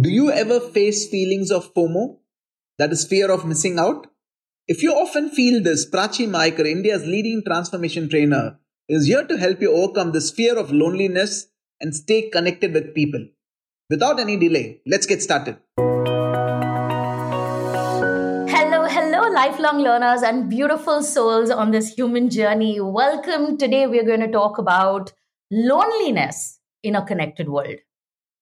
Do you ever face feelings of FOMO? That is fear of missing out? If you often feel this, Prachi Mayekar, India's leading transformation trainer, is here to help you overcome this fear of loneliness and stay connected with people. Without any delay, let's get started. Hello, hello, lifelong learners and beautiful souls on this human journey. Welcome. Today, we're going to talk about loneliness in a connected world.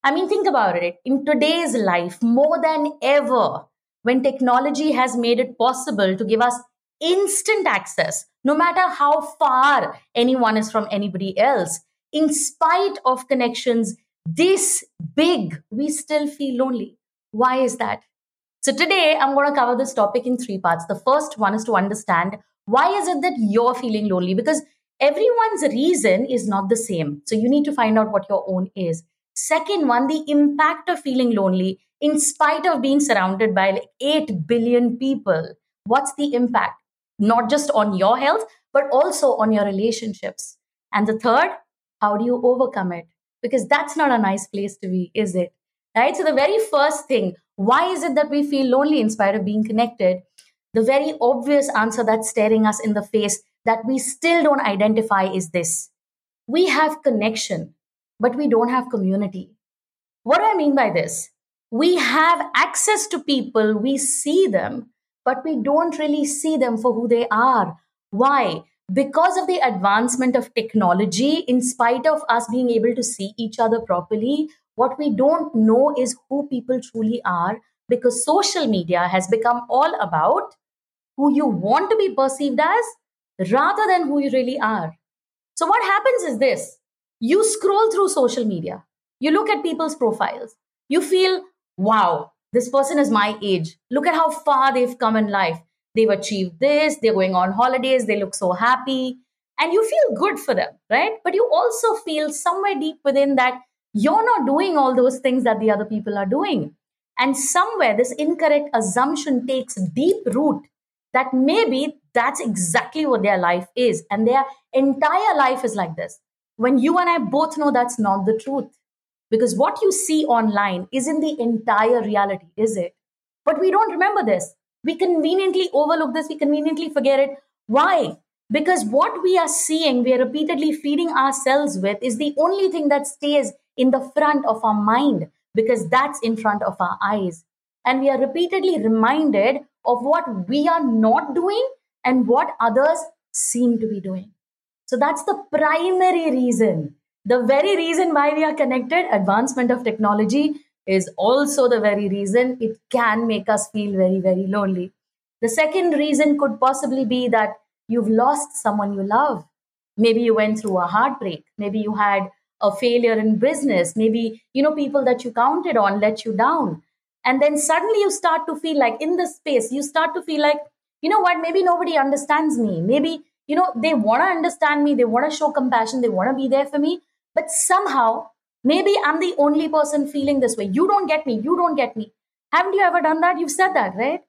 I mean, think about it. In today's life, more than ever, when technology has made it possible to give us instant access, no matter how far anyone is from anybody else, in spite of connections this big, we still feel lonely. Why is that? So today I'm going to cover this topic in three parts. The first one is to understand why is it that you're feeling lonely because everyone's reason is not the same. So you need to find out what your own is. Second one, the impact of feeling lonely in spite of being surrounded by like 8 billion people. What's the impact? Not just on your health, but also on your relationships. And the third, how do you overcome it? Because that's not a nice place to be, is it? Right? So the very first thing, why is it that we feel lonely in spite of being connected? The very obvious answer that's staring us in the face that we still don't identify is this we have connection, but we don't have community. What do I mean by this? We have access to people, we see them, but we don't really see them for who they are. Why? Because of the advancement of technology, in spite of us being able to see each other properly, what we don't know is who people truly are because social media has become all about who you want to be perceived as rather than who you really are. So, what happens is this you scroll through social media, you look at people's profiles, you feel, wow, this person is my age. Look at how far they've come in life. They've achieved this, they're going on holidays, they look so happy. And you feel good for them, right? But you also feel somewhere deep within that you're not doing all those things that the other people are doing. And somewhere this incorrect assumption takes deep root that maybe that's exactly what their life is. And their entire life is like this. When you and I both know that's not the truth. Because what you see online isn't the entire reality, is it? But we don't remember this. We conveniently overlook this, we conveniently forget it. Why? Because what we are seeing, we are repeatedly feeding ourselves with, is the only thing that stays in the front of our mind because that's in front of our eyes. And we are repeatedly reminded of what we are not doing and what others seem to be doing. So that's the primary reason. The very reason why we are connected, advancement of technology, is also the very reason it can make us feel very, very lonely. The second reason could possibly be that you've lost someone you love. Maybe you went through a heartbreak. Maybe you had a failure in business maybe you know people that you counted on let you down and then suddenly you start to feel like in this space you start to feel like you know what maybe nobody understands me maybe you know they want to understand me they want to show compassion they want to be there for me but somehow maybe i'm the only person feeling this way you don't get me you don't get me haven't you ever done that you've said that right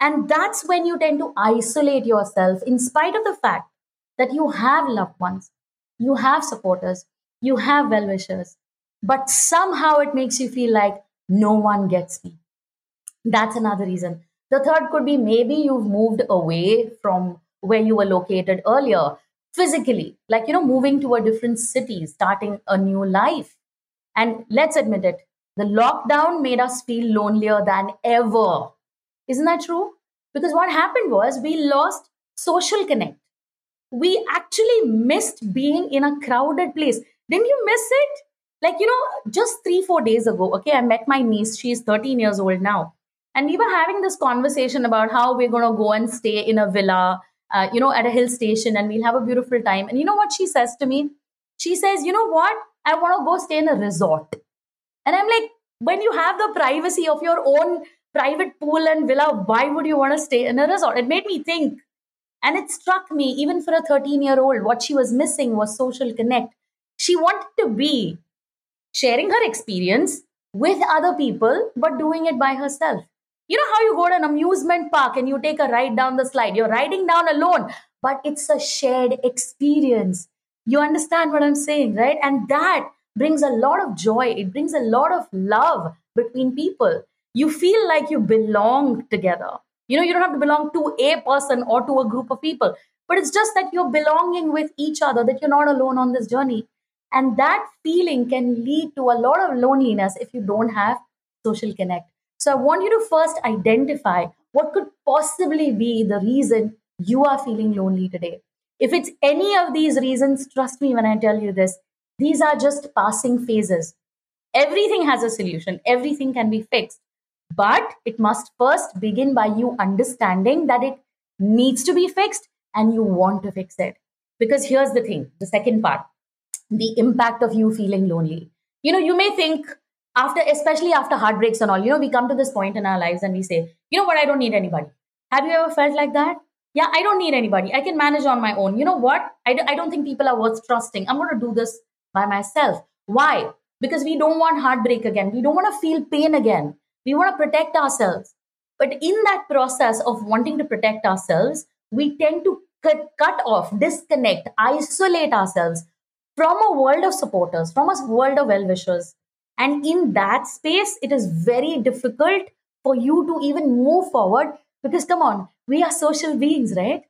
and that's when you tend to isolate yourself in spite of the fact that you have loved ones you have supporters you have well wishers, but somehow it makes you feel like no one gets me. That's another reason. The third could be maybe you've moved away from where you were located earlier physically, like, you know, moving to a different city, starting a new life. And let's admit it, the lockdown made us feel lonelier than ever. Isn't that true? Because what happened was we lost social connect. We actually missed being in a crowded place. Didn't you miss it? Like, you know, just three, four days ago, okay, I met my niece. She's 13 years old now. And we were having this conversation about how we're going to go and stay in a villa, uh, you know, at a hill station and we'll have a beautiful time. And you know what she says to me? She says, you know what? I want to go stay in a resort. And I'm like, when you have the privacy of your own private pool and villa, why would you want to stay in a resort? It made me think. And it struck me, even for a 13 year old, what she was missing was social connect. She wanted to be sharing her experience with other people, but doing it by herself. You know how you go to an amusement park and you take a ride down the slide? You're riding down alone, but it's a shared experience. You understand what I'm saying, right? And that brings a lot of joy. It brings a lot of love between people. You feel like you belong together. You know, you don't have to belong to a person or to a group of people, but it's just that you're belonging with each other, that you're not alone on this journey. And that feeling can lead to a lot of loneliness if you don't have social connect. So I want you to first identify what could possibly be the reason you are feeling lonely today. If it's any of these reasons, trust me when I tell you this, these are just passing phases. Everything has a solution, everything can be fixed. But it must first begin by you understanding that it needs to be fixed and you want to fix it. Because here's the thing the second part the impact of you feeling lonely. You know, you may think, after especially after heartbreaks and all you know we come to this point in our lives and we say you know what? I don't need anybody. Have you ever felt like that? Yeah i don't need anybody. I can manage on my own. You know what? I d- I don't think people are worth trusting. I'm going to do this by myself. Why? Because we don't want heartbreak again. We don't want to feel pain again. We want to protect ourselves. But in that process of wanting to protect ourselves we tend to cut, cut off disconnect isolate ourselves from a world of supporters from a world of well-wishers and in that space, it is very difficult for you to even move forward because, come on, we are social beings, right?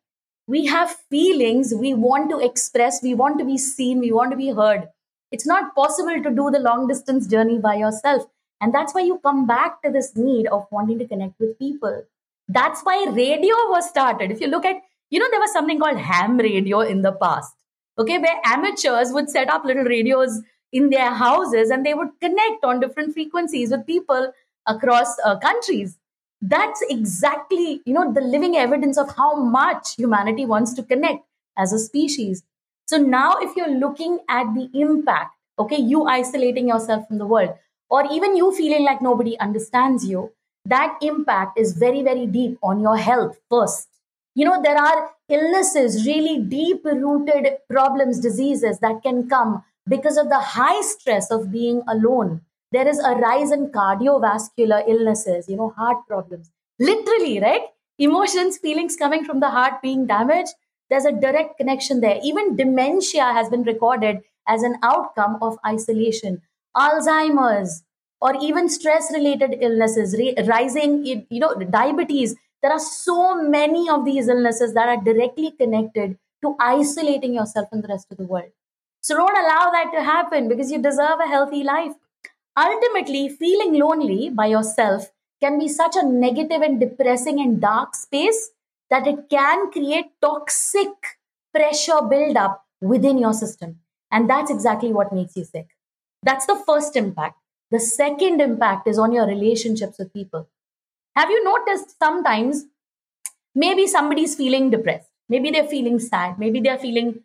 We have feelings we want to express, we want to be seen, we want to be heard. It's not possible to do the long distance journey by yourself. And that's why you come back to this need of wanting to connect with people. That's why radio was started. If you look at, you know, there was something called ham radio in the past, okay, where amateurs would set up little radios in their houses and they would connect on different frequencies with people across uh, countries. That's exactly you know the living evidence of how much humanity wants to connect as a species. So now if you're looking at the impact okay you isolating yourself from the world or even you feeling like nobody understands you that impact is very very deep on your health first. You know there are illnesses really deep rooted problems diseases that can come because of the high stress of being alone there is a rise in cardiovascular illnesses you know heart problems. Literally right? Emotions feelings coming from the heart being damaged there's a direct connection there. Even dementia has been recorded as an outcome of isolation. Alzheimer's or even stress related illnesses rising you know diabetes. There are so many of these illnesses that are directly connected to isolating yourself from the rest of the world so don't allow that to happen because you deserve a healthy life. Ultimately, feeling lonely by yourself can be such a negative and depressing and dark space that it can create toxic pressure buildup within your system. And that's exactly what makes you sick. That's the first impact. The second impact is on your relationships with people. Have you noticed sometimes maybe somebody's feeling depressed? Maybe they're feeling sad. Maybe they're feeling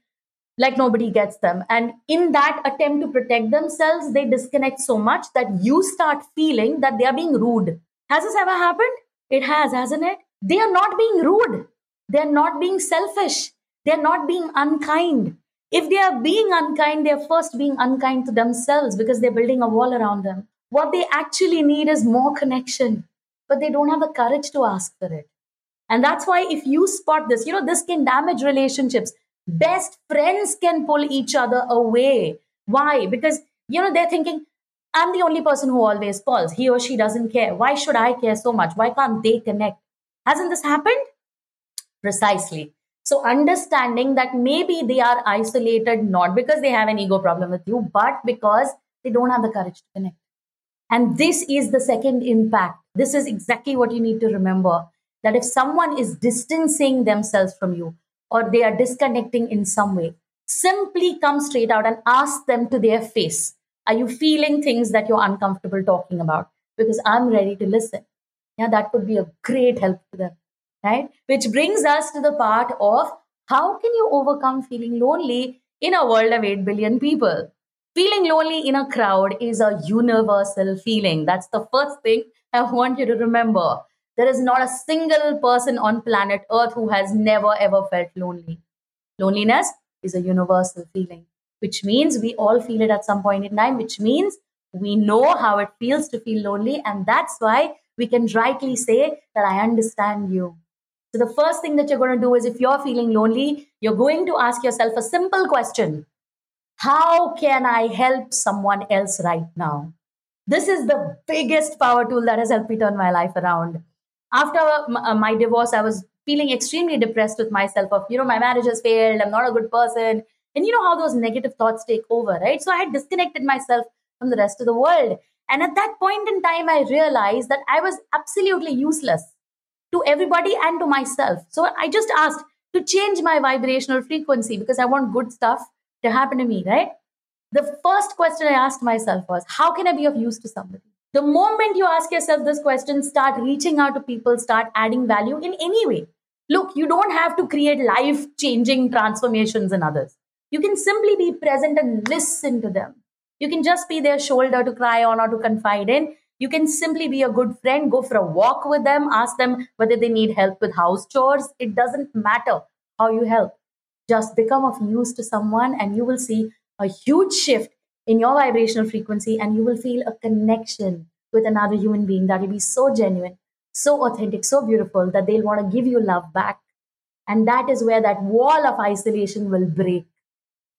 like nobody gets them. And in that attempt to protect themselves, they disconnect so much that you start feeling that they are being rude. Has this ever happened? It has, hasn't it? They are not being rude. They're not being selfish. They're not being unkind. If they are being unkind, they're first being unkind to themselves because they're building a wall around them. What they actually need is more connection, but they don't have the courage to ask for it. And that's why, if you spot this, you know, this can damage relationships. Best friends can pull each other away. Why? Because, you know, they're thinking, I'm the only person who always calls. He or she doesn't care. Why should I care so much? Why can't they connect? Hasn't this happened? Precisely. So, understanding that maybe they are isolated not because they have an ego problem with you, but because they don't have the courage to connect. And this is the second impact. This is exactly what you need to remember that if someone is distancing themselves from you, or they are disconnecting in some way, simply come straight out and ask them to their face Are you feeling things that you're uncomfortable talking about? Because I'm ready to listen. Yeah, that could be a great help to them. Right? Which brings us to the part of how can you overcome feeling lonely in a world of 8 billion people? Feeling lonely in a crowd is a universal feeling. That's the first thing I want you to remember. There is not a single person on planet Earth who has never ever felt lonely. Loneliness is a universal feeling, which means we all feel it at some point in time, which means we know how it feels to feel lonely. And that's why we can rightly say that I understand you. So, the first thing that you're going to do is if you're feeling lonely, you're going to ask yourself a simple question How can I help someone else right now? This is the biggest power tool that has helped me turn my life around. After uh, my divorce, I was feeling extremely depressed with myself of, you know, my marriage has failed, I'm not a good person. And you know how those negative thoughts take over, right? So I had disconnected myself from the rest of the world. And at that point in time, I realized that I was absolutely useless to everybody and to myself. So I just asked to change my vibrational frequency because I want good stuff to happen to me, right? The first question I asked myself was, how can I be of use to somebody? The moment you ask yourself this question, start reaching out to people, start adding value in any way. Look, you don't have to create life changing transformations in others. You can simply be present and listen to them. You can just be their shoulder to cry on or to confide in. You can simply be a good friend, go for a walk with them, ask them whether they need help with house chores. It doesn't matter how you help. Just become of use to someone, and you will see a huge shift in your vibrational frequency, and you will feel a connection with another human being that will be so genuine, so authentic, so beautiful that they'll want to give you love back. And that is where that wall of isolation will break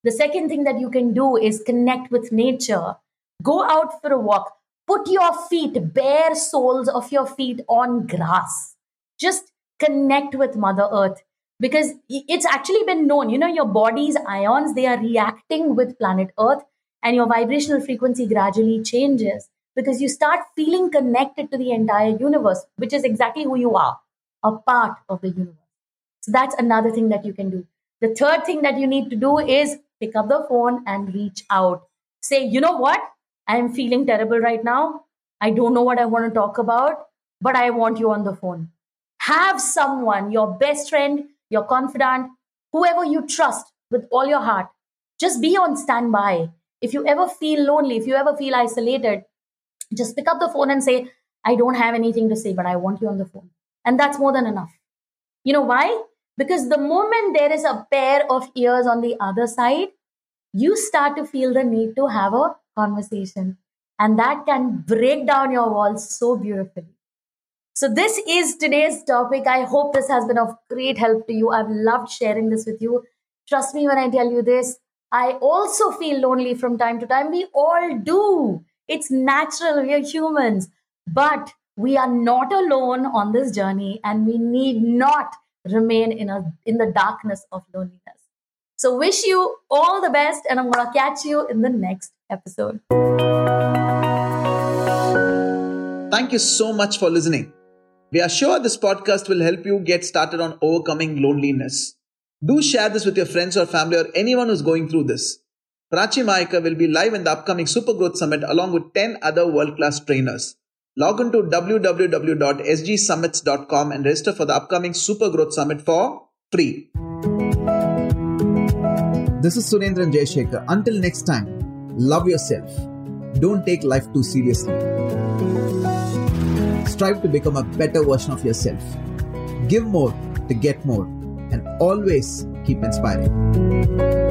the second thing that you can do is connect with nature. Go out for a walk. Put your feet, bare soles of your feet on grass. Just connect with Mother Earth because it's actually been known, you know, your body's ions, they are reacting with planet Earth and your vibrational frequency gradually changes because you start feeling connected to the entire universe, which is exactly who you are, a part of the universe. So that's another thing that you can do. The third thing that you need to do is pick up the phone and reach out. Say, you know what? I'm feeling terrible right now. I don't know what I want to talk about, but I want you on the phone. Have someone, your best friend, your confidant, whoever you trust with all your heart, just be on standby. If you ever feel lonely, if you ever feel isolated, just pick up the phone and say, I don't have anything to say, but I want you on the phone. And that's more than enough. You know why? Because the moment there is a pair of ears on the other side, you start to feel the need to have a conversation. And that can break down your walls so beautifully. So, this is today's topic. I hope this has been of great help to you. I've loved sharing this with you. Trust me when I tell you this. I also feel lonely from time to time. We all do. It's natural. We are humans. But we are not alone on this journey and we need not remain in a in the darkness of loneliness. So wish you all the best and I'm going to catch you in the next episode. Thank you so much for listening. We are sure this podcast will help you get started on overcoming loneliness. Do share this with your friends or family or anyone who's going through this. Prachi Mayekar will be live in the upcoming Super Growth Summit along with 10 other world class trainers. Log on to www.sgsummits.com and register for the upcoming Super Growth Summit for free. This is Surendran Jayashekhar. Until next time, love yourself. Don't take life too seriously. Strive to become a better version of yourself. Give more to get more and always keep inspiring.